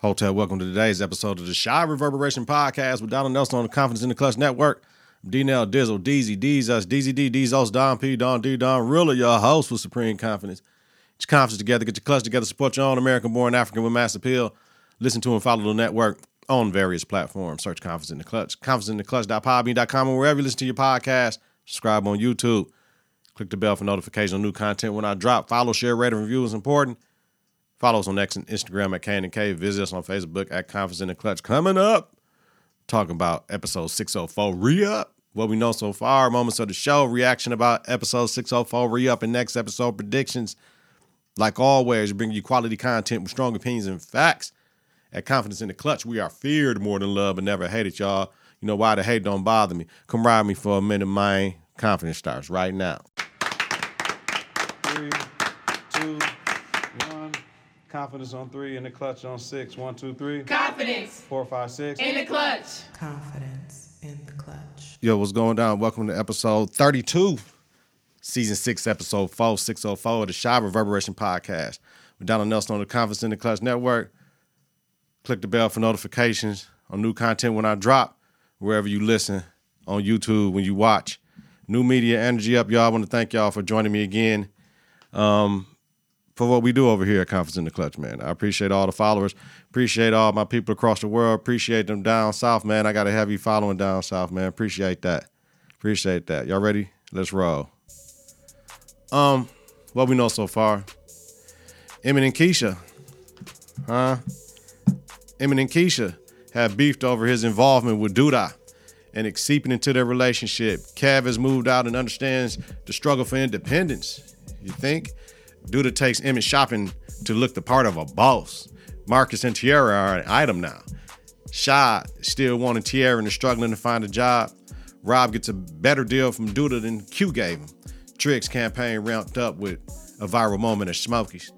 Hotel, welcome to today's episode of the Chi Reverberation Podcast with Donald Nelson on the Confidence in the Clutch Network. D-Nell, Dizzle, Deezy, D's us, DZD, D's Don P, Don D, Don Really, your host with Supreme Confidence. Get your confidence together, get your clutch together, support your own American born African with mass appeal. Listen to and follow the network on various platforms. Search Confidence in the Clutch, Confidence in the confidenceintheclutch.podbean.com, or wherever you listen to your podcast. Subscribe on YouTube. Click the bell for notifications on new content when I drop. Follow, share, rate, and review is important. Follow us on X and Instagram at Kane and K. Visit us on Facebook at Confidence in the Clutch. Coming up, talking about episode 604 re up. What we know so far, moments of the show, reaction about episode 604 re up, and next episode predictions. Like always, bring you quality content with strong opinions and facts. At Confidence in the Clutch, we are feared more than love and never hated, y'all. You know why the hate don't bother me. Come ride me for a minute, man. Confidence starts right now. Confidence on three, in the clutch on six. One, two, three. Confidence Four, five, six. in the clutch. Confidence in the clutch. Yo, what's going down? Welcome to episode 32, season six, episode four, 604 of the Chi Reverberation Podcast. With Donald Nelson on the Confidence in the Clutch Network. Click the bell for notifications on new content when I drop, wherever you listen, on YouTube, when you watch. New media energy up, y'all. I want to thank y'all for joining me again um, for what we do over here at Confidence in the Clutch, man. I appreciate all the followers. Appreciate all my people across the world. Appreciate them down south, man. I got to have you following down south, man. Appreciate that. Appreciate that. Y'all ready? Let's roll. Um, what we know so far. Emin and Keisha. Huh? Emin and Keisha have beefed over his involvement with Duda and it's seeping into their relationship. Kev has moved out and understands the struggle for independence. You think? Duda takes Emmett shopping to look the part of a boss. Marcus and Tierra are an item now. Shy still wanting Tierra and is struggling to find a job. Rob gets a better deal from Duda than Q gave him. Trig's campaign ramped up with a viral moment at Smokies.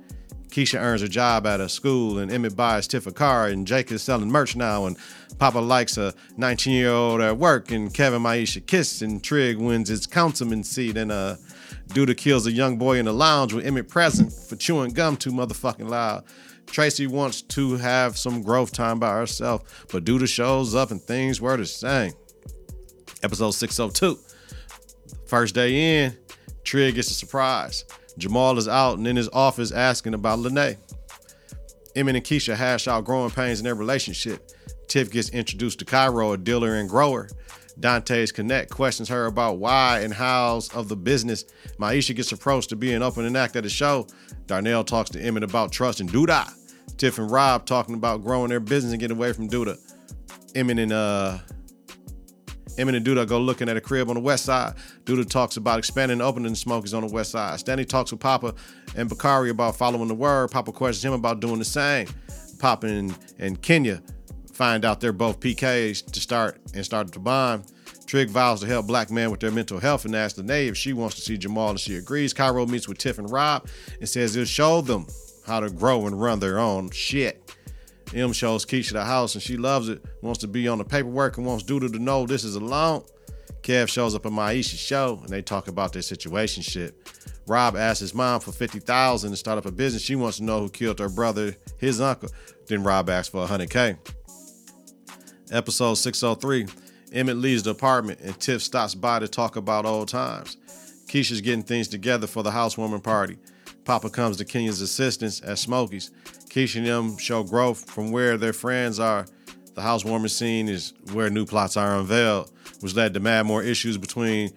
Keisha earns a job at a school, and Emmett buys Tiff a car, and Jake is selling merch now, and Papa likes a 19 year old at work, and Kevin Maisha kiss, and Trig wins his councilman seat, and uh, Duda kills a young boy in the lounge with Emmett present for chewing gum too motherfucking loud. Tracy wants to have some growth time by herself, but Duda shows up and things were the same. Episode 602. First day in, Trig gets a surprise. Jamal is out and in his office asking about Lene. Emmett and Keisha hash out growing pains in their relationship. Tiff gets introduced to Cairo, a dealer and grower. Dante's Connect questions her about why and hows of the business. Maisha gets approached to be an opening act at the show. Darnell talks to Emmett about trust and Duda. Tiff and Rob talking about growing their business and getting away from Duda. Emmett and uh Emmett and Duda go looking at a crib on the west side. Duda talks about expanding and opening Smokies on the west side. Stanley talks with Papa and Bakari about following the word. Papa questions him about doing the same. Papa and, and Kenya find out they're both PKs to start and start to bond. Trig vows to help black men with their mental health and asks Lene if she wants to see Jamal and she agrees. Cairo meets with Tiff and Rob and says he'll show them how to grow and run their own shit. M shows Keisha the house and she loves it, wants to be on the paperwork and wants Duda to know this is a loan. Kev shows up at Maisha's show and they talk about their situation shit. Rob asks his mom for 50000 to start up a business. She wants to know who killed her brother, his uncle. Then Rob asks for 100K. Episode 603. Emmett leaves the apartment and Tiff stops by to talk about old times. Keisha's getting things together for the housewarming party. Papa comes to Kenya's assistance at Smokies. Keisha and them show growth from where their friends are. The housewarming scene is where new plots are unveiled, which led to mad more issues between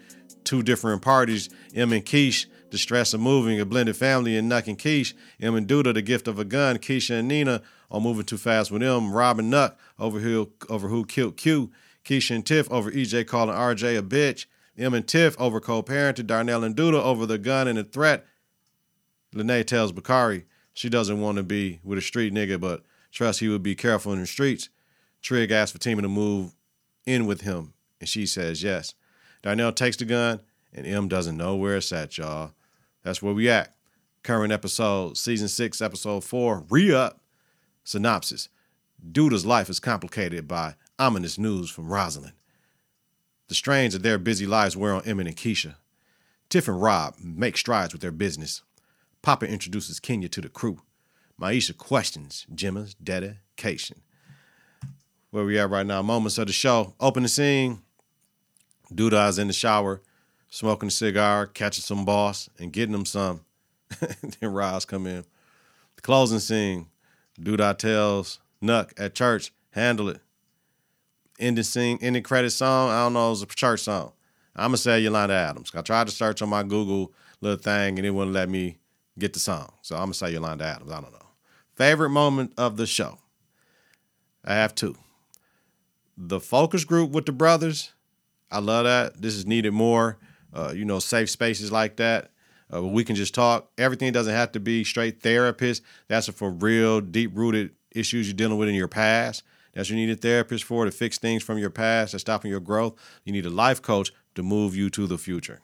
two different parties. M and Keish, the stress of moving, a blended family, and Nuck and Keish. M and Duda, the gift of a gun. Keisha and Nina are moving too fast with them. Rob and Nuck over who, over who killed Q. Keisha and Tiff over EJ calling RJ a bitch. M and Tiff over co-parenting, Darnell and Duda over the gun and the threat. Lene tells Bakari she doesn't want to be with a street nigga, but trust he would be careful in the streets. Trig asks for Fatima to move in with him, and she says yes. Darnell takes the gun, and M doesn't know where it's at, y'all. That's where we at. Current episode, season six, episode four, re up. Synopsis Duda's life is complicated by ominous news from Rosalind. The strains of their busy lives wear on Emmett and Keisha. Tiff and Rob make strides with their business. Papa introduces Kenya to the crew. Maisha questions Jemma's dedication. Where we at right now? Moments of the show. Opening scene. Duda is in the shower, smoking a cigar, catching some boss, and getting him some. then Roz come in. The closing scene. Duda tells Nuck at church, handle it. Ending scene, ending credit song. I don't know, it was a church song. I'm gonna say Yolanda Adams. I tried to search on my Google little thing and it wouldn't let me get the song. So I'm gonna say Yolanda Adams. I don't know. Favorite moment of the show. I have two. The focus group with the brothers. I love that. This is needed more. Uh, you know, safe spaces like that. Uh, we can just talk. Everything doesn't have to be straight therapist. That's for real deep rooted issues you're dealing with in your past. That's you need a therapist for to fix things from your past that's stopping your growth. You need a life coach to move you to the future.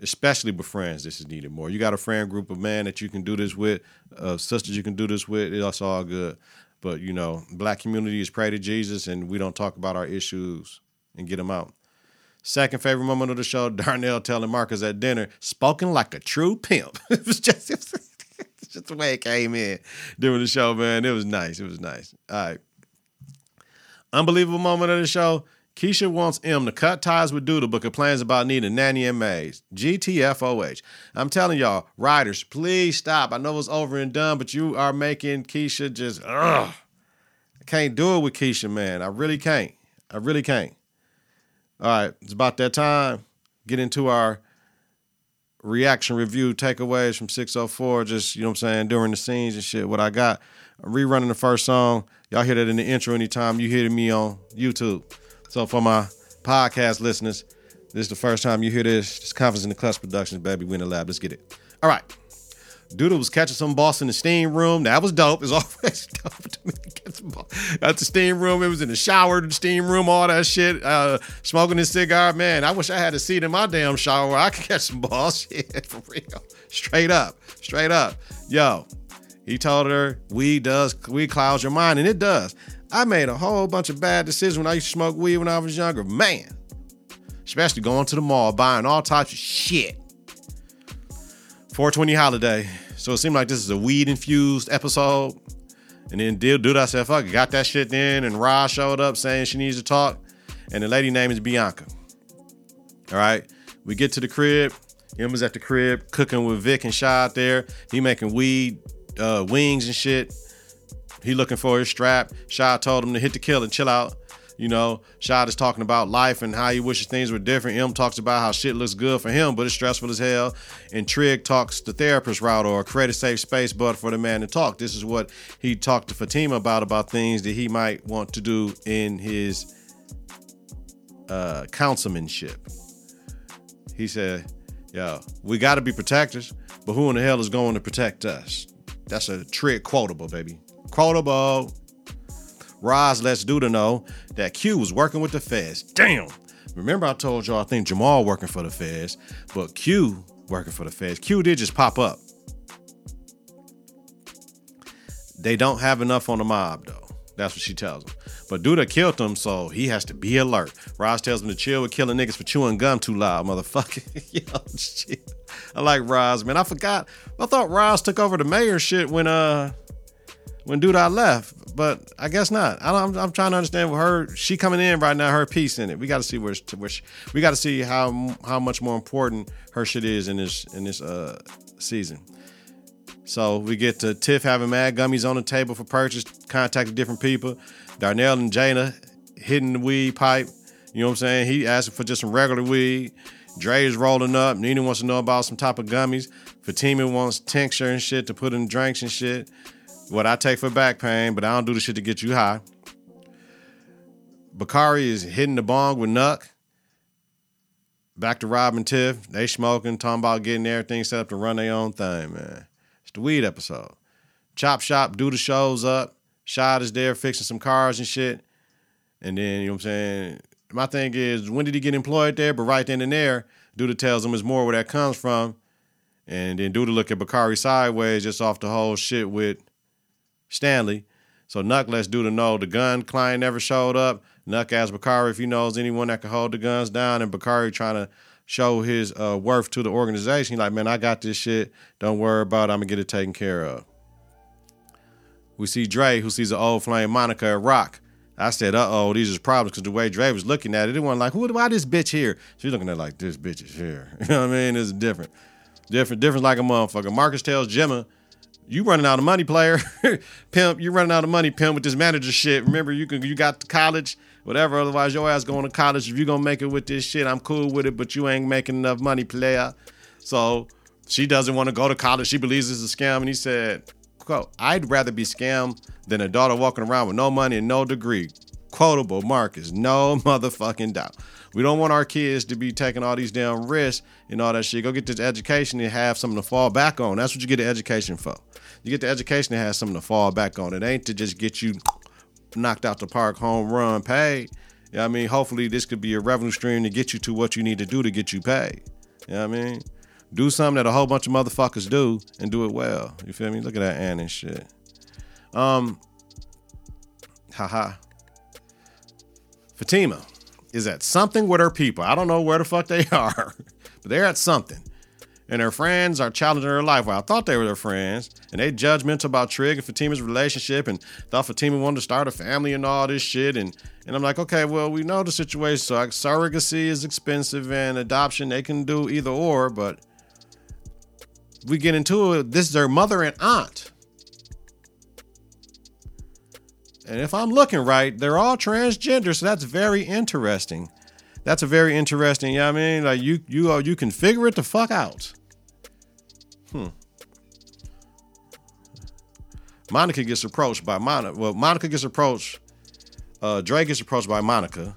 Especially with friends, this is needed more. You got a friend group of men that you can do this with, uh, sisters you can do this with. It's all good. But you know, black community is pray to Jesus, and we don't talk about our issues and get them out. Second favorite moment of the show: Darnell telling Marcus at dinner, "Spoken like a true pimp." it was just, it was just the way it came in during the show, man. It was nice. It was nice. All right. Unbelievable moment of the show. Keisha wants M to cut ties with Duda, but complains about needing nanny and maids. GTFOH. I'm telling y'all, writers, please stop. I know it's over and done, but you are making Keisha just, ugh. I can't do it with Keisha, man. I really can't. I really can't. All right, it's about that time. Get into our reaction review takeaways from 604. Just, you know what I'm saying, during the scenes and shit. What I got. I'm rerunning the first song. Y'all hear that in the intro anytime you hear me on YouTube. So for my podcast listeners, this is the first time you hear this. This Confidence in the Clutch Productions, baby. The lab. Let's get it. All right. Duda was catching some boss in the steam room. That was dope. It's always dope to me the steam room. It was in the shower, the steam room, all that shit. Uh, smoking his cigar. Man, I wish I had a seat in my damn shower I could catch some boss. Shit, for real. Straight up. Straight up. Yo, he told her weed does weed clouds your mind, and it does. I made a whole bunch of bad decisions when I used to smoke weed when I was younger. Man. Especially going to the mall, buying all types of shit. 420 holiday. So it seemed like this is a weed infused episode. And then Deal Dude, I said, fuck got that shit then. And Ra showed up saying she needs to talk. And the lady name is Bianca. All right. We get to the crib. him Emma's at the crib cooking with Vic and Shy out there. He making weed uh, wings and shit. He looking for his strap. Shy told him to hit the kill and chill out. You know, Shad is talking about life and how he wishes things were different. M talks about how shit looks good for him, but it's stressful as hell. And Trig talks the therapist route or create a safe space, but for the man to talk. This is what he talked to Fatima about about things that he might want to do in his uh, councilmanship. He said, "Yo, we got to be protectors, but who in the hell is going to protect us?" That's a Trig quotable, baby. Quotable. Roz lets Duda know that Q was working with the feds. Damn. Remember, I told y'all I think Jamal working for the feds, but Q working for the feds. Q did just pop up. They don't have enough on the mob, though. That's what she tells him. But Duda killed him, so he has to be alert. Roz tells him to chill with killing niggas for chewing gum too loud, motherfucker. Yo, shit. I like Roz, man. I forgot. I thought Roz took over the mayor shit when uh when Duda left, but I guess not. I am I'm trying to understand what her she coming in right now. Her piece in it. We got to see where, where she, we got to see how how much more important her shit is in this in this uh season. So we get to Tiff having mad gummies on the table for purchase, contacting different people. Darnell and Jana hitting the weed pipe. You know what I'm saying? He asking for just some regular weed. Dre is rolling up. Nina wants to know about some type of gummies. Fatima wants tincture and shit to put in drinks and shit. What I take for back pain, but I don't do the shit to get you high. Bakari is hitting the bong with Nuck. Back to Rob and Tiff. They smoking, talking about getting everything set up to run their own thing, man. It's the weed episode. Chop Shop, do the shows up. Shot is there fixing some cars and shit. And then, you know what I'm saying? My thing is, when did he get employed there? But right then and there, Duda tells him it's more where that comes from. And then Duda look at Bakari sideways just off the whole shit with Stanley. So Nuck lets Duda know the gun client never showed up. Nuck asks Bakari if he knows anyone that can hold the guns down, and Bakari trying to show his uh, worth to the organization. He like, man, I got this shit. Don't worry about it. I'm gonna get it taken care of. we see Dre, who sees an old flame Monica at Rock. I said, uh oh, these are problems because the way Dre was looking at it, it wasn't like, who, why this bitch here? She's looking at it like, this bitch is here. You know what I mean? It's different. Different, different like a motherfucker. Marcus tells Jemma, you running out of money, player. pimp, you running out of money, pimp, with this manager shit. Remember, you can you got to college, whatever. Otherwise, your ass going to college. If you gonna make it with this shit, I'm cool with it, but you ain't making enough money, player. So she doesn't want to go to college. She believes it's a scam. And he said, quote, I'd rather be scammed than a daughter walking around with no money and no degree. Quotable Marcus, no motherfucking doubt. We don't want our kids to be taking all these damn risks and all that shit. Go get this education and have something to fall back on. That's what you get the education for. You get the education to have something to fall back on. It ain't to just get you knocked out the park, home run, paid. You know I mean? Hopefully this could be a revenue stream to get you to what you need to do to get you paid. You know what I mean? Do something that a whole bunch of motherfuckers do and do it well. You feel me? Look at that Ann and shit. Um, haha. Fatima is at something with her people. I don't know where the fuck they are, but they're at something. And her friends are challenging her life. Well, I thought they were their friends, and they judgmental about Trig and Fatima's relationship, and thought Fatima wanted to start a family and all this shit. And and I'm like, okay, well, we know the situation. So like, surrogacy is expensive, and adoption they can do either or. But we get into it. This is their mother and aunt. And if I'm looking right, they're all transgender, so that's very interesting. That's a very interesting, you know I mean? Like you you uh, you can figure it the fuck out. Hmm. Monica gets approached by Monica. Well, Monica gets approached. Uh, Dre gets approached by Monica.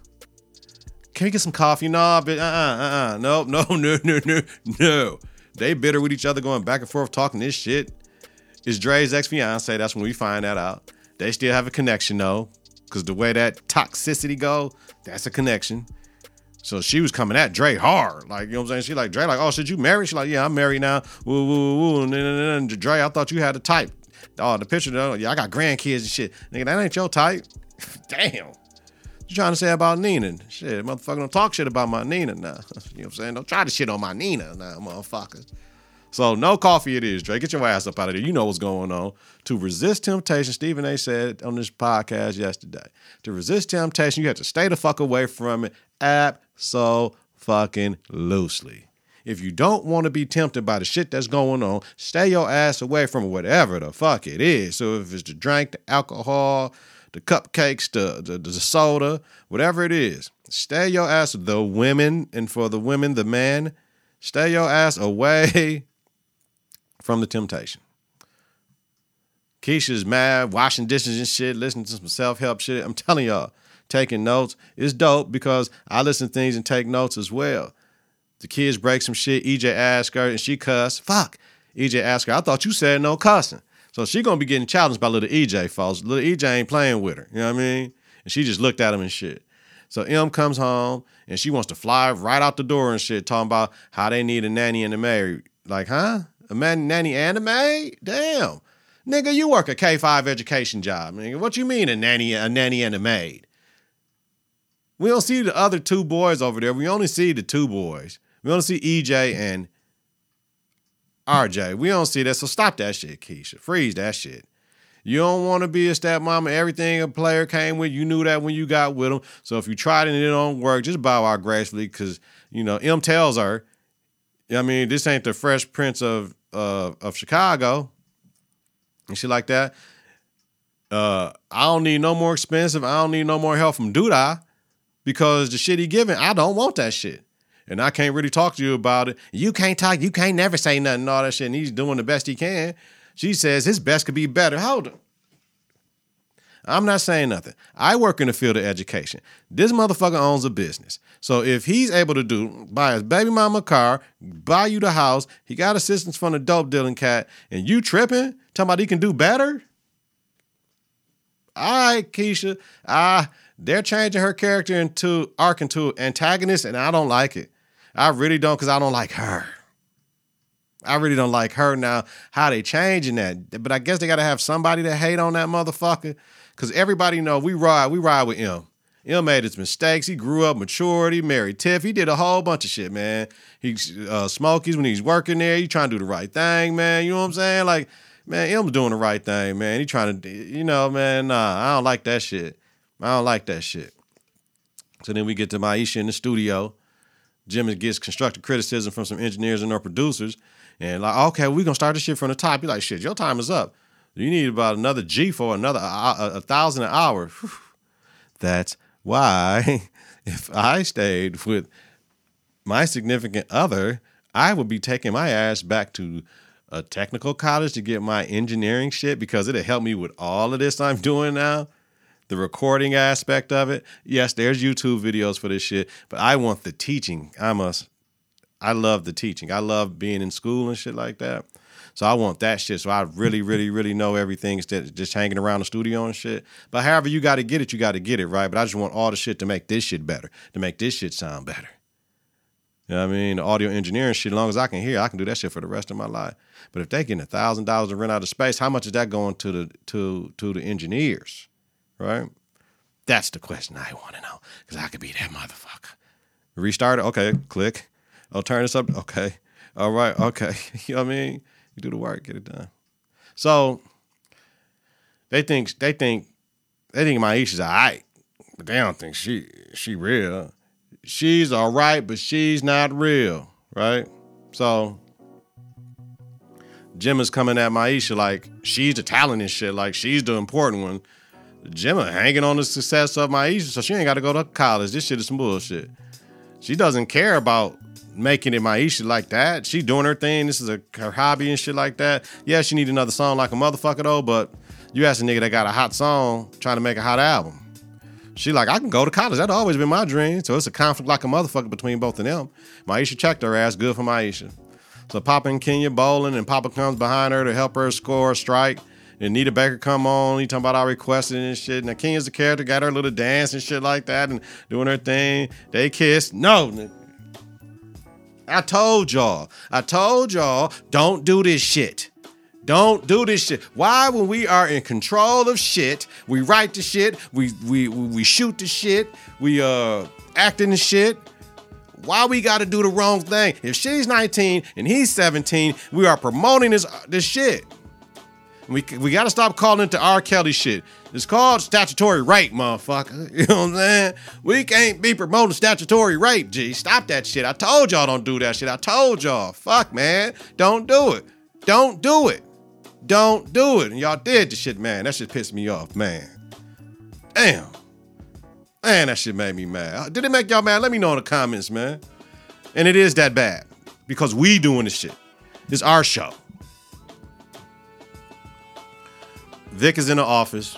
Can we get some coffee? No, but uh uh uh. No, no, no, no, no, no. They bitter with each other, going back and forth, talking this shit. It's Dre's ex fiance. That's when we find that out. They still have a connection though, because the way that toxicity go, that's a connection. So she was coming at Dre hard. Like, you know what I'm saying? She like, Dre, like, oh, should you marry? She like, yeah, I'm married now. Woo, woo, woo. And then, and then Dre, I thought you had a type. Oh, the picture, though, yeah, I got grandkids and shit. Nigga, that ain't your type. Damn. You trying to say about Nina? Shit, motherfucker don't talk shit about my Nina now. you know what I'm saying? Don't try to shit on my Nina now, motherfucker. So no coffee it is, Dre. Get your ass up out of there. You know what's going on. To resist temptation, Stephen A said on this podcast yesterday. To resist temptation, you have to stay the fuck away from it. So fucking loosely. If you don't want to be tempted by the shit that's going on, stay your ass away from whatever the fuck it is. So if it's the drink, the alcohol, the cupcakes, the, the, the soda, whatever it is, stay your ass, the women, and for the women, the men, stay your ass away from the temptation. Keisha's mad, washing dishes and shit, listening to some self help shit. I'm telling y'all, taking notes is dope because I listen to things and take notes as well. The kids break some shit. EJ asked her and she cussed. Fuck. EJ asked her, I thought you said no cussing. So she gonna be getting challenged by little EJ, folks. Little EJ ain't playing with her. You know what I mean? And she just looked at him and shit. So M comes home and she wants to fly right out the door and shit, talking about how they need a nanny and a maid. Like, huh? A man, nanny and a maid? Damn. Nigga, you work a K5 education job. Nigga, what you mean a nanny, a nanny and a maid? We don't see the other two boys over there. We only see the two boys. We only see EJ and RJ. We don't see that. So stop that shit, Keisha. Freeze that shit. You don't want to be a stepmama. Everything a player came with, you knew that when you got with him. So if you tried and it don't work, just bow out gracefully because, you know, M tells her, I mean, this ain't the Fresh Prince of uh, of Chicago and shit like that. Uh, I don't need no more expensive. I don't need no more help from Duda because the shit he giving, I don't want that shit. And I can't really talk to you about it. You can't talk, you can't never say nothing, all that shit. And he's doing the best he can. She says his best could be better. Hold on. I'm not saying nothing. I work in the field of education. This motherfucker owns a business. So if he's able to do buy his baby mama a car, buy you the house, he got assistance from the dope dealing cat, and you tripping, talking about he can do better? All right, Keisha. Ah, they're changing her character into arc into antagonist, and I don't like it. I really don't, because I don't like her. I really don't like her now. How they changing that? But I guess they got to have somebody to hate on that motherfucker, because everybody know we ride. We ride with him. M made his mistakes. He grew up, matured. He married Tiff. He did a whole bunch of shit, man. He uh, Smokies when he's working there. He trying to do the right thing, man. You know what I'm saying? Like man, M's doing the right thing, man. He trying to, you know, man, nah, I don't like that shit. I don't like that shit. So then we get to Maisha in the studio. Jimmy gets constructive criticism from some engineers and our producers. And like, okay, we're gonna start this shit from the top. You're like, shit, your time is up. You need about another G for another a, a, thousand an hour. That's why if I stayed with my significant other, I would be taking my ass back to a technical college to get my engineering shit because it'll help me with all of this I'm doing now. The recording aspect of it. Yes, there's YouTube videos for this shit, but I want the teaching. I must I love the teaching. I love being in school and shit like that. So I want that shit. So I really, really, really know everything instead of just hanging around the studio and shit. But however you got to get it, you got to get it, right? But I just want all the shit to make this shit better, to make this shit sound better. You know what I mean? The audio engineering shit, as long as I can hear, I can do that shit for the rest of my life. But if they getting a thousand dollars to rent out of space, how much is that going to the to to the engineers? Right? That's the question I want to know. Because I could be that motherfucker. Restart it. Okay, click. I'll turn this up. Okay. All right. Okay. you know what I mean? You do the work, get it done. So they think they think they think Maisha's all right, but they don't think she she real. She's all right, but she's not real, right? So is coming at Maisha like she's the talent and shit, like she's the important one. Jimma hanging on the success of Maisha, so she ain't got to go to college. This shit is some bullshit. She doesn't care about making it my Maisha like that. She doing her thing. This is a, her hobby and shit like that. Yeah, she need another song like a motherfucker though, but you ask a nigga that got a hot song trying to make a hot album. She like, I can go to college. That's always been my dream. So it's a conflict like a motherfucker between both of them. Maisha checked her ass. Good for Maisha. So Papa and Kenya bowling, and Papa comes behind her to help her score a strike. And Nita Baker come on, he talking about I requested and shit. Now Kenya's the character, got her little dance and shit like that, and doing her thing. They kiss. No, I told y'all. I told y'all, don't do this shit. Don't do this shit. Why, when we are in control of shit, we write the shit, we we we shoot the shit, we uh acting the shit. Why we got to do the wrong thing? If she's 19 and he's 17, we are promoting this this shit. We we got to stop calling it the R. Kelly shit. It's called statutory rape, motherfucker. You know what I'm saying? We can't be promoting statutory rape, G. Stop that shit. I told y'all don't do that shit. I told y'all. Fuck, man. Don't do it. Don't do it. Don't do it. And y'all did the shit, man. That shit pissed me off, man. Damn. Man, that shit made me mad. Uh, did it make y'all mad? Let me know in the comments, man. And it is that bad because we doing this shit. It's our show. Vic is in the office.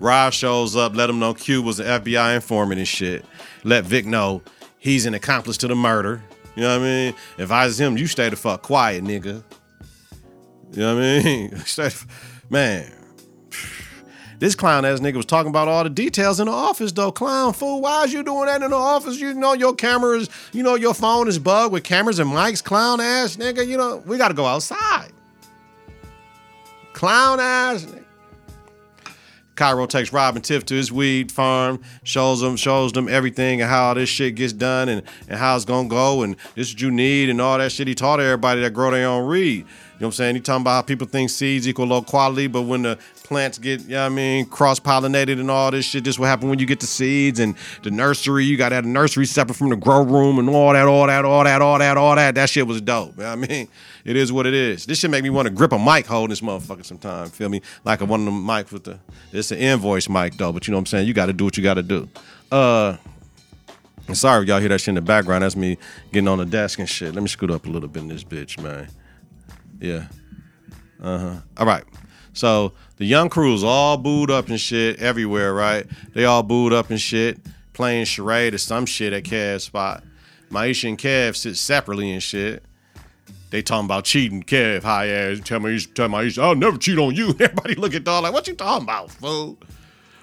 Rob shows up, let him know Q was an FBI informant and shit. Let Vic know he's an accomplice to the murder. You know what I mean? Advises him, you stay the fuck quiet, nigga. You know what I mean? Stay, man. This clown ass nigga was talking about all the details in the office though. Clown fool, why is you doing that in the office? You know your cameras, you know your phone is bugged with cameras and mics, clown ass nigga. You know, we gotta go outside. Clown ass nigga. Cairo takes Robin Tiff to his weed farm, shows them, shows them everything and how this shit gets done and, and how it's gonna go and this is what you need and all that shit. He taught everybody that grow their own weed. You know what I'm saying? He talking about how people think seeds equal low quality, but when the plants get, you know what I mean, cross pollinated and all this shit, this will happen when you get the seeds and the nursery. You got to have nursery separate from the grow room and all that, all that, all that, all that, all that. That shit was dope. You know what I mean? It is what it is. This should make me want to grip a mic holding this motherfucker sometime. Feel me? Like one of them mics with the, it's an invoice mic though, but you know what I'm saying? You got to do what you got to do. Uh, sorry if y'all hear that shit in the background. That's me getting on the desk and shit. Let me scoot up a little bit in this bitch, man. Yeah. Uh huh. All right. So the young crew's all booed up and shit everywhere, right? They all booed up and shit, playing charade or some shit at Kev's spot. Maisha and Kev sit separately and shit. They talking about cheating. Kev, high ass, tell Maisha, tell Maisha, I'll never cheat on you. Everybody look at dog like, what you talking about, fool?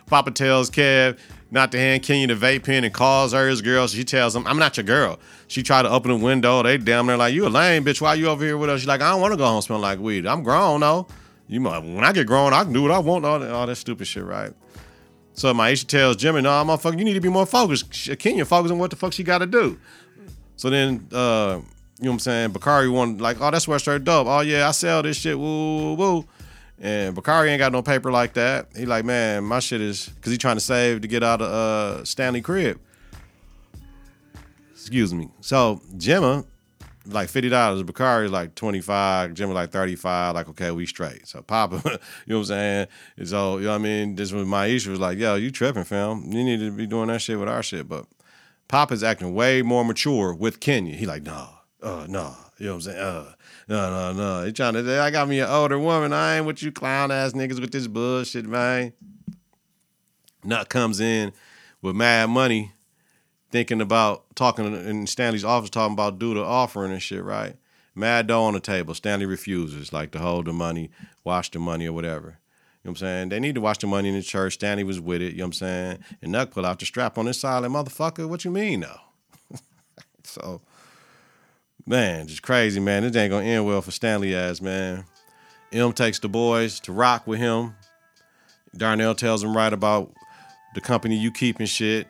Papa tells Kev not to hand Kenya the vape pen and calls her his girl. She tells him, I'm not your girl. She tried to open the window. They damn near like, you a lame bitch. Why you over here with us? She's like, I don't want to go home smelling like weed. I'm grown, though. You might, when I get grown, I can do what I want. All that, all that stupid shit, right? So my Maisha tells Jimmy, no, nah, motherfucker, you need to be more focused. Kenya focus on what the fuck she got to do. So then, uh, you know what I'm saying? Bakari wanted like, oh, that's started dope. Oh yeah, I sell this shit. Woo, woo, woo. And Bakari ain't got no paper like that. He like, man, my shit is because he trying to save to get out of uh, Stanley crib. Excuse me. So Jemma, like fifty dollars. Bakari like twenty five. Jemma like thirty five. Like okay, we straight. So Papa, you know what I'm saying? And so you know what I mean. This was my issue. Was like, yo, you tripping, fam? You need to be doing that shit with our shit. But Papa's acting way more mature with Kenya. He like, nah, uh, nah. You know what I'm saying? Uh, no, no, no. He trying to say, I got me an older woman. I ain't with you clown ass niggas with this bullshit, man. Nuck comes in with mad money, thinking about talking in Stanley's office, talking about do the offering and shit, right? Mad dough on the table. Stanley refuses, like to hold the money, wash the money or whatever. You know what I'm saying? They need to watch the money in the church. Stanley was with it, you know what I'm saying? And Nuck pull out the strap on his side, like, motherfucker, what you mean though? so Man, just crazy, man. This ain't gonna end well for Stanley ass, man. M takes the boys to rock with him. Darnell tells him right about the company you keep and shit.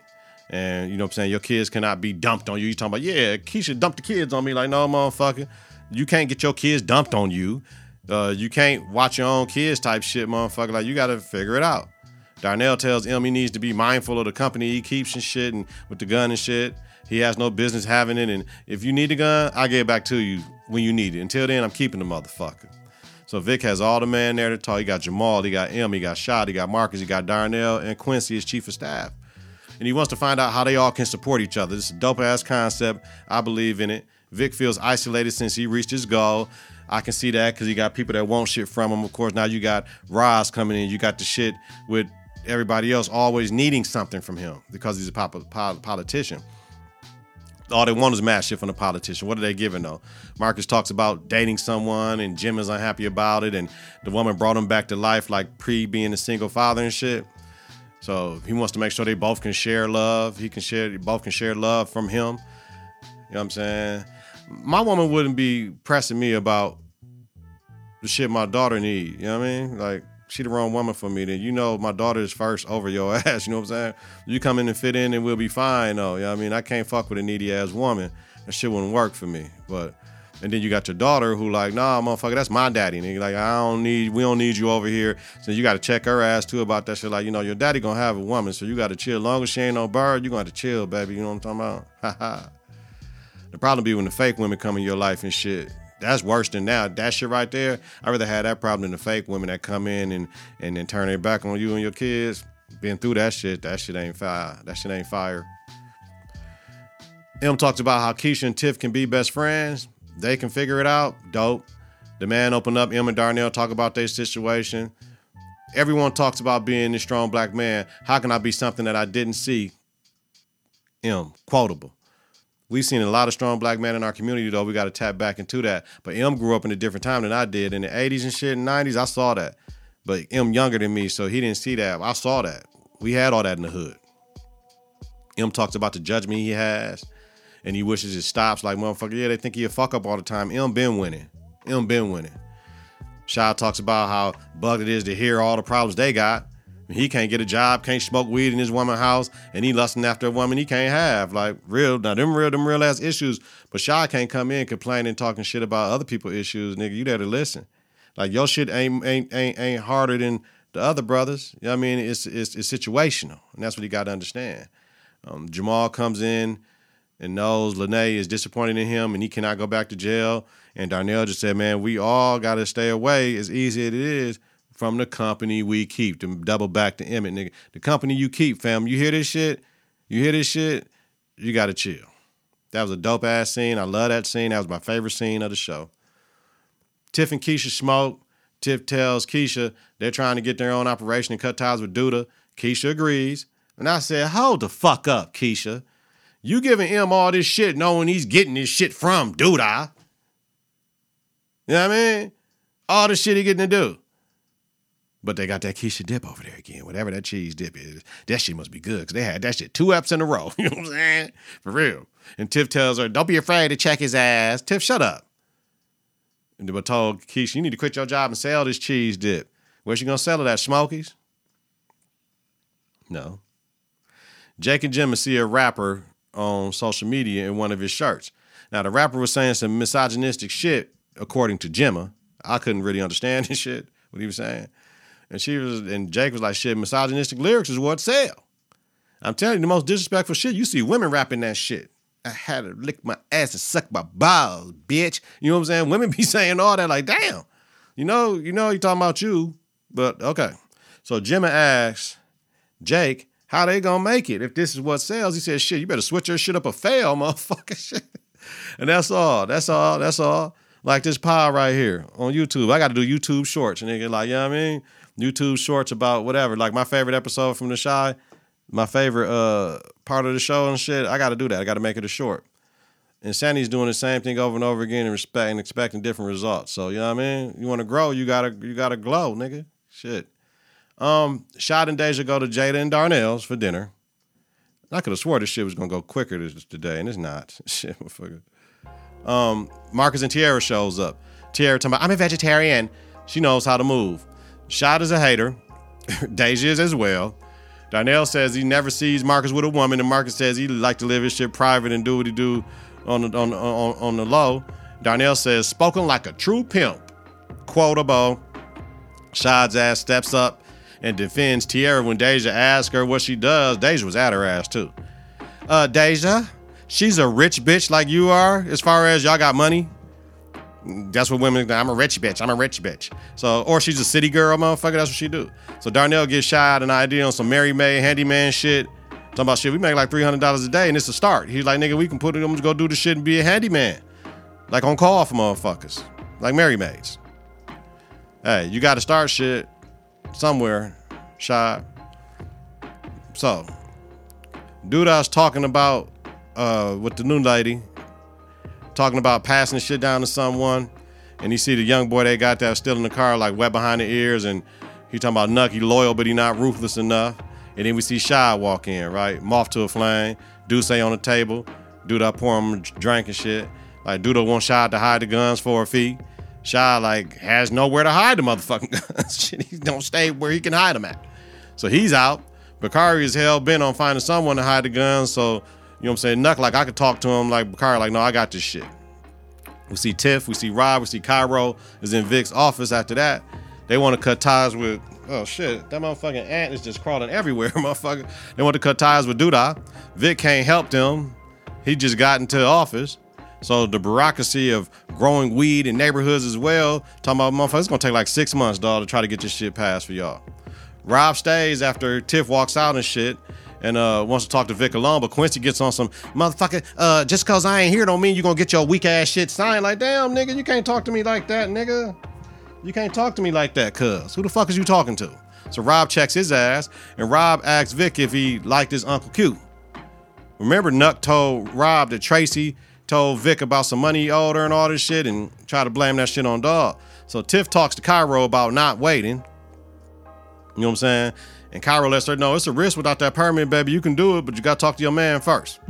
And you know what I'm saying? Your kids cannot be dumped on you. You talking about, yeah, Keisha dumped the kids on me. Like, no, motherfucker. You can't get your kids dumped on you. Uh, you can't watch your own kids type shit, motherfucker. Like, you gotta figure it out. Darnell tells M he needs to be mindful of the company he keeps and shit and with the gun and shit. He has no business having it. And if you need a gun, I'll get it back to you when you need it. Until then, I'm keeping the motherfucker. So Vic has all the man there to talk. He got Jamal, he got M, he got Shot, he got Marcus, he got Darnell, and Quincy as chief of staff. And he wants to find out how they all can support each other. This is a dope ass concept. I believe in it. Vic feels isolated since he reached his goal. I can see that because he got people that want shit from him. Of course, now you got Roz coming in. You got the shit with everybody else always needing something from him because he's a pop- politician all they want is mad shit from the politician. What are they giving though? Marcus talks about dating someone and Jim is unhappy about it, and the woman brought him back to life like pre being a single father and shit. So he wants to make sure they both can share love. He can share both can share love from him. You know what I'm saying? My woman wouldn't be pressing me about the shit my daughter need. You know what I mean? Like she the wrong woman for me, then you know my daughter is first over your ass. You know what I'm saying? You come in and fit in and we'll be fine though. You know I mean? I can't fuck with a needy ass woman. That shit wouldn't work for me. But and then you got your daughter who like, nah, motherfucker, that's my daddy. And like, I don't need, we don't need you over here. So you got to check her ass too about that shit. Like, you know, your daddy gonna have a woman, so you got to chill. Long as she ain't no bird, you gonna have to chill, baby. You know what I'm talking about? Ha ha. The problem be when the fake women come in your life and shit that's worse than that. That shit right there. I rather have that problem than the fake women that come in and and then turn it back on you and your kids. Been through that shit. That shit ain't fire. That shit ain't fire. M talks about how Keisha and Tiff can be best friends. They can figure it out. Dope. The man opened up. M and Darnell talk about their situation. Everyone talks about being this strong black man. How can I be something that I didn't see? M quotable. We've seen a lot of strong black men in our community, though. We got to tap back into that. But M grew up in a different time than I did. In the 80s and shit, and 90s, I saw that. But M younger than me, so he didn't see that. I saw that. We had all that in the hood. M talks about the judgment he has, and he wishes it stops. Like, motherfucker, yeah, they think he a fuck up all the time. M been winning. M been winning. Shaw talks about how bugged it is to hear all the problems they got. He can't get a job, can't smoke weed in his woman house, and he lusting after a woman he can't have. Like real, now them real, them real ass issues. But Shy can't come in complaining, talking shit about other people issues, nigga. You to listen. Like your shit ain't ain't ain't ain't harder than the other brothers. You know what I mean? It's it's it's situational, and that's what you got to understand. Um, Jamal comes in and knows Lene is disappointed in him, and he cannot go back to jail. And Darnell just said, "Man, we all got to stay away as easy as it is." From the company we keep. To double back to Emmett, nigga. The company you keep, fam. You hear this shit? You hear this shit? You gotta chill. That was a dope ass scene. I love that scene. That was my favorite scene of the show. Tiff and Keisha smoke. Tiff tells Keisha they're trying to get their own operation and cut ties with Douda. Keisha agrees. And I said, hold the fuck up, Keisha. You giving him all this shit knowing he's getting this shit from Douda. You know what I mean? All the shit he getting to do. But they got that Keisha dip over there again, whatever that cheese dip is. That shit must be good because they had that shit two eps in a row. You know what I'm saying? For real. And Tiff tells her, don't be afraid to check his ass. Tiff, shut up. And they told Keisha, you need to quit your job and sell this cheese dip. Where's she to sell it at? Smokies? No. Jake and Jim see a rapper on social media in one of his shirts. Now, the rapper was saying some misogynistic shit, according to Jemma. I couldn't really understand this shit what he was saying. And she was, and Jake was like, shit, misogynistic lyrics is what sell. I'm telling you, the most disrespectful shit, you see women rapping that shit. I had to lick my ass and suck my balls, bitch. You know what I'm saying? Women be saying all that, like, damn. You know, you know, he talking about you, but okay. So Jimmy asks Jake, how they gonna make it if this is what sells? He says, shit, you better switch your shit up or fail, motherfucker. Shit. And that's all. That's all. That's all. Like this pile right here on YouTube. I got to do YouTube shorts. Nigga, like, you know what I mean? YouTube shorts about whatever. Like my favorite episode from The Chi, my favorite uh part of the show and shit. I got to do that. I got to make it a short. And Sandy's doing the same thing over and over again and respect and expecting different results. So you know what I mean? You want to grow, you gotta you gotta glow, nigga. Shit. Um, Shad and Deja go to Jada and Darnell's for dinner. I could have swore this shit was gonna go quicker this, today, and it's not. Shit, motherfucker. Um, Marcus and Tiara shows up. Tiara talking about, I'm a vegetarian. She knows how to move. Shad is a hater. Deja is as well. Darnell says he never sees Marcus with a woman, and Marcus says he like to live his shit private and do what he do on the on on, on the low. Darnell says, spoken like a true pimp. Quotable. Shad's ass steps up and defends Tiara when Deja asks her what she does. Deja was at her ass too. Uh, Deja, she's a rich bitch like you are, as far as y'all got money. That's what women. I'm a rich bitch. I'm a rich bitch. So, or she's a city girl, motherfucker. That's what she do. So Darnell gives Shad an idea on some Mary May handyman shit. Talking about shit. We make like three hundred dollars a day, and it's a start. He's like, nigga, we can put them to go do the shit and be a handyman, like on call for motherfuckers, like Merry Maids. Hey, you got to start shit somewhere, Shad. So, dude, I was talking about uh, with the new lady, talking about passing shit down to someone, and you see the young boy they got that still in the car, like wet behind the ears, and he talking about Nuck, he loyal, but he not ruthless enough. And then we see Shy walk in, right? Moth to a flame, Duce on the table, Duda pour him drink and shit. Like Duda wants Shy to hide the guns for a fee. Shy like has nowhere to hide the motherfucking guns. shit, he don't stay where he can hide them at. So he's out. Bakari is hell bent on finding someone to hide the guns. So, know what I'm saying? Nuck, like I could talk to him like Bakari, like, no, I got this shit. We see Tiff, we see Rob, we see Cairo is in Vic's office after that. They want to cut ties with oh shit, that motherfucking ant is just crawling everywhere, motherfucker. They want to cut ties with Duda. Vic can't help them. He just got into office. So the bureaucracy of growing weed in neighborhoods as well, talking about motherfuckers, it's gonna take like six months, dog, to try to get this shit passed for y'all. Rob stays after Tiff walks out and shit and uh, wants to talk to Vic alone, but Quincy gets on some motherfucker. Uh, just cause I ain't here don't mean you gonna get your weak ass shit signed. Like, damn, nigga, you can't talk to me like that, nigga. You can't talk to me like that, cuz. Who the fuck is you talking to? So Rob checks his ass, and Rob asks Vic if he liked his Uncle Q. Remember, Nuck told Rob that Tracy told Vic about some money he owed her and all this shit, and try to blame that shit on Dog. So Tiff talks to Cairo about not waiting. You know what I'm saying? And Cairo lets her know it's a risk without that permit, baby. You can do it, but you got to talk to your man first.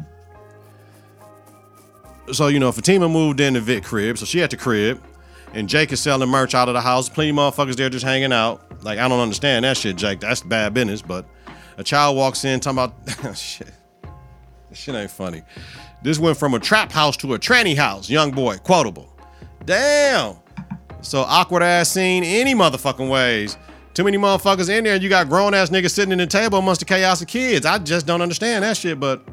So, you know, Fatima moved in the Vic crib, so she at the crib, and Jake is selling merch out of the house. Plenty of motherfuckers there just hanging out. Like, I don't understand that shit, Jake. That's bad business, but a child walks in talking about shit. This shit ain't funny. This went from a trap house to a tranny house. Young boy, quotable. Damn. So awkward ass scene any motherfucking ways. Too many motherfuckers in there, and you got grown ass niggas sitting in the table amongst the chaos of kids. I just don't understand that shit. But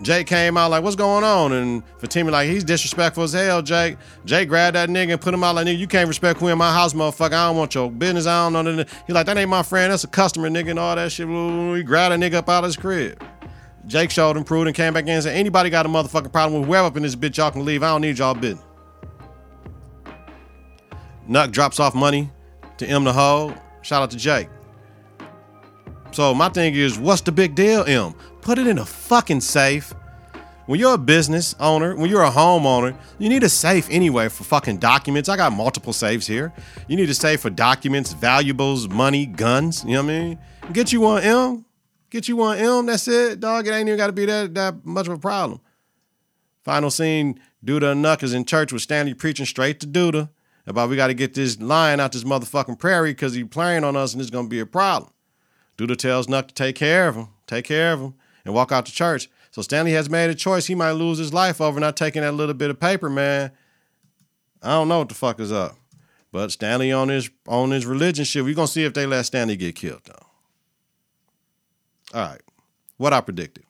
Jake came out like, "What's going on?" And Fatima like, "He's disrespectful as hell." Jake, Jake grabbed that nigga and put him out like, "Nigga, you can't respect who in my house, motherfucker. I don't want your business. I don't know." He like, "That ain't my friend. That's a customer, nigga, and all that shit." He grabbed that nigga up out of his crib. Jake showed him, proved, and came back in and said, "Anybody got a motherfucking problem with whoever up in this bitch, y'all can leave. I don't need y'all business." Nuck drops off money to M the Hole. Shout out to Jake. So my thing is, what's the big deal, M? Put it in a fucking safe. When you're a business owner, when you're a homeowner, you need a safe anyway for fucking documents. I got multiple safes here. You need a safe for documents, valuables, money, guns. You know what I mean? Get you one M. Get you one M. That's it, dog. It ain't even got to be that that much of a problem. Final scene: Duda and Nuck is in church with Stanley preaching straight to Duda about we got to get this lion out this motherfucking prairie because he playing on us and it's gonna be a problem. Duda tells Nuck to take care of him, take care of him, and walk out to church. So Stanley has made a choice. He might lose his life over not taking that little bit of paper, man. I don't know what the fuck is up. But Stanley on his on his religion shit. We gonna see if they let Stanley get killed though. All right, what I predicted.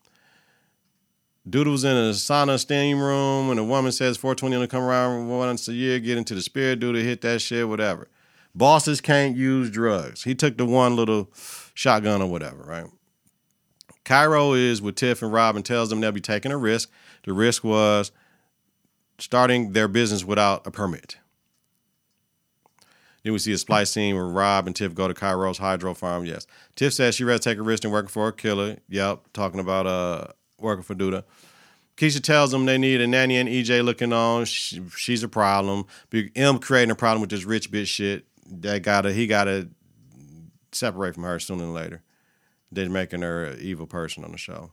Was in a sauna steam room, and a woman says 420 to come around once a year, get into the spirit, dude hit that shit, whatever. Bosses can't use drugs. He took the one little shotgun or whatever, right? Cairo is with Tiff and Rob and tells them they'll be taking a risk. The risk was starting their business without a permit. Then we see a splice scene where Rob and Tiff go to Cairo's hydro farm. Yes. Tiff says she'd rather take a risk than working for a killer. Yep. Talking about uh working for Duda. Keisha tells them they need a nanny and EJ looking on. She, she's a problem. Big M creating a problem with this rich bitch shit. That gotta he gotta separate from her sooner than later. They're making her an evil person on the show.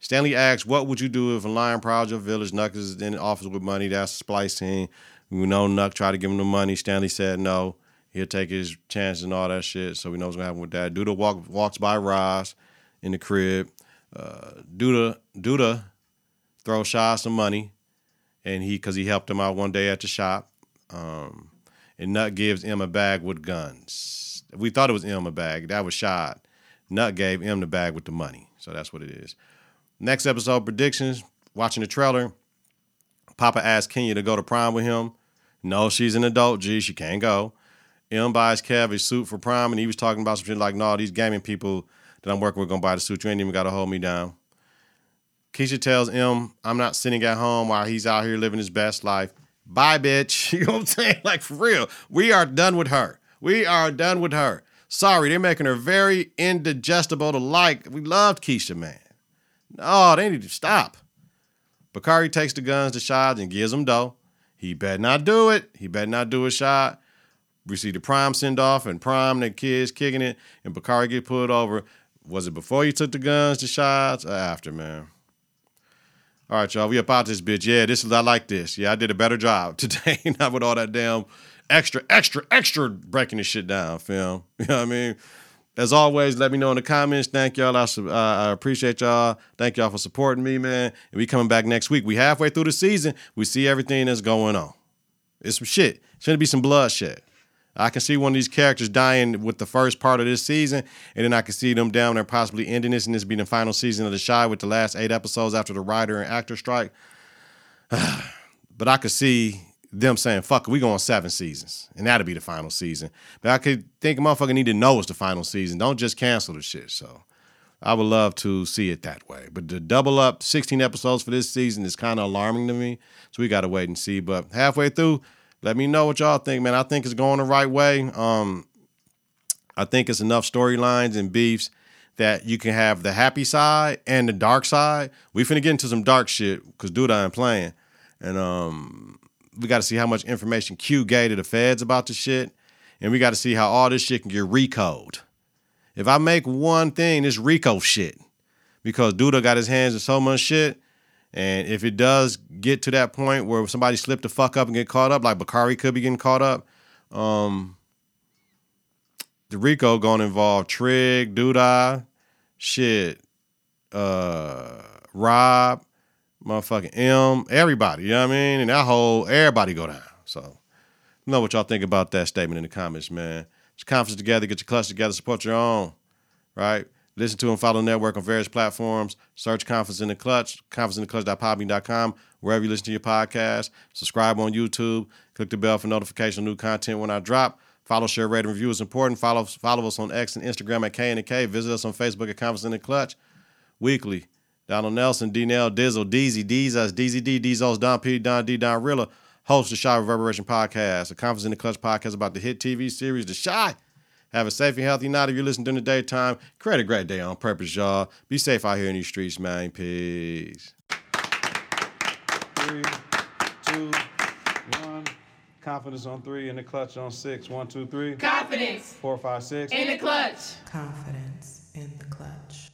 Stanley asks, "What would you do if a lion prowls your village? Nuck is in the office with money. That's scene. We know Nuck tried to give him the money. Stanley said no. He'll take his chances and all that shit. So we know what's gonna happen with that. Douda walk, walks by Roz in the crib. Uh, Douda Douda throws Shy some money, and he because he helped him out one day at the shop. Um, and Nuck gives him a bag with guns. We thought it was him a bag. That was shot. Nuck gave him the bag with the money. So that's what it is. Next episode predictions. Watching the trailer. Papa asked Kenya to go to prom with him. No, she's an adult. G, she can't go. M buys Kev a suit for prom, and he was talking about some shit like, "No, these gaming people that I'm working with gonna buy the suit. You ain't even got to hold me down." Keisha tells M, "I'm not sitting at home while he's out here living his best life." Bye, bitch. You know what I'm saying? Like for real, we are done with her. We are done with her. Sorry, they're making her very indigestible to like. We loved Keisha, man. No, they need to stop. Bakari takes the guns to Shad and gives them dough. He better not do it. He better not do a shot. We see the prime send off and prime the kids kicking it, and Bakari get pulled over. Was it before you took the guns the shots or after, man? All right, y'all. We about this bitch. Yeah, this is I like this. Yeah, I did a better job today, not with all that damn extra, extra, extra breaking this shit down, film. You know what I mean? As always, let me know in the comments. Thank y'all. I, uh, I appreciate y'all. Thank y'all for supporting me, man. And we coming back next week. We halfway through the season. We see everything that's going on. It's some shit. It's gonna be some bloodshed. I can see one of these characters dying with the first part of this season, and then I can see them down there possibly ending this, and this being the final season of the Chi with the last eight episodes after the writer and actor strike. but I could see them saying, fuck we going seven seasons. And that'll be the final season. But I could think motherfucker need to know it's the final season. Don't just cancel the shit. So I would love to see it that way. But to double up 16 episodes for this season is kind of alarming to me. So we gotta wait and see. But halfway through, let me know what y'all think, man. I think it's going the right way. Um, I think it's enough storylines and beefs that you can have the happy side and the dark side. We finna get into some dark shit because Duda ain't playing. And um, we got to see how much information Q gave to the feds about the shit. And we got to see how all this shit can get recode. If I make one thing, it's RICO shit. Because Duda got his hands in so much shit. And if it does get to that point where somebody slip the fuck up and get caught up, like Bakari could be getting caught up, um, the RICO gonna involve Trig, Duda, shit, uh, Rob, motherfucking M, everybody, you know what I mean? And that whole everybody go down. So know what y'all think about that statement in the comments, man. Just conference together, get your clutch together, support your own, right? Listen to and follow the network on various platforms. Search Konfidence in the Klutch, conferenceintheclutch.podbean.com, wherever you listen to your podcast. Subscribe on YouTube. Click the bell for notification of new content when I drop. Follow, share, rate, and review is important. Follow, follow us on X and Instagram at K and K. Visit us on Facebook at Konfidence in the Klutch. Weekly. Donald Nelson, D Nell, Dizzle, Deezy, Deezus, DZD, Dezos, Don P, Don D, Don Rilla, host the Chi Reverberation Podcast, a Konfidence in the Klutch podcast about the hit TV series The Chi. Have a safe and healthy night if you're listening during the daytime. Create a great day on purpose, y'all. Be safe out here in these streets, man. Peace. Three, two, one. Confidence on three in the clutch on six. One, two, three. Confidence Four, five, six. in the clutch. Confidence in the clutch.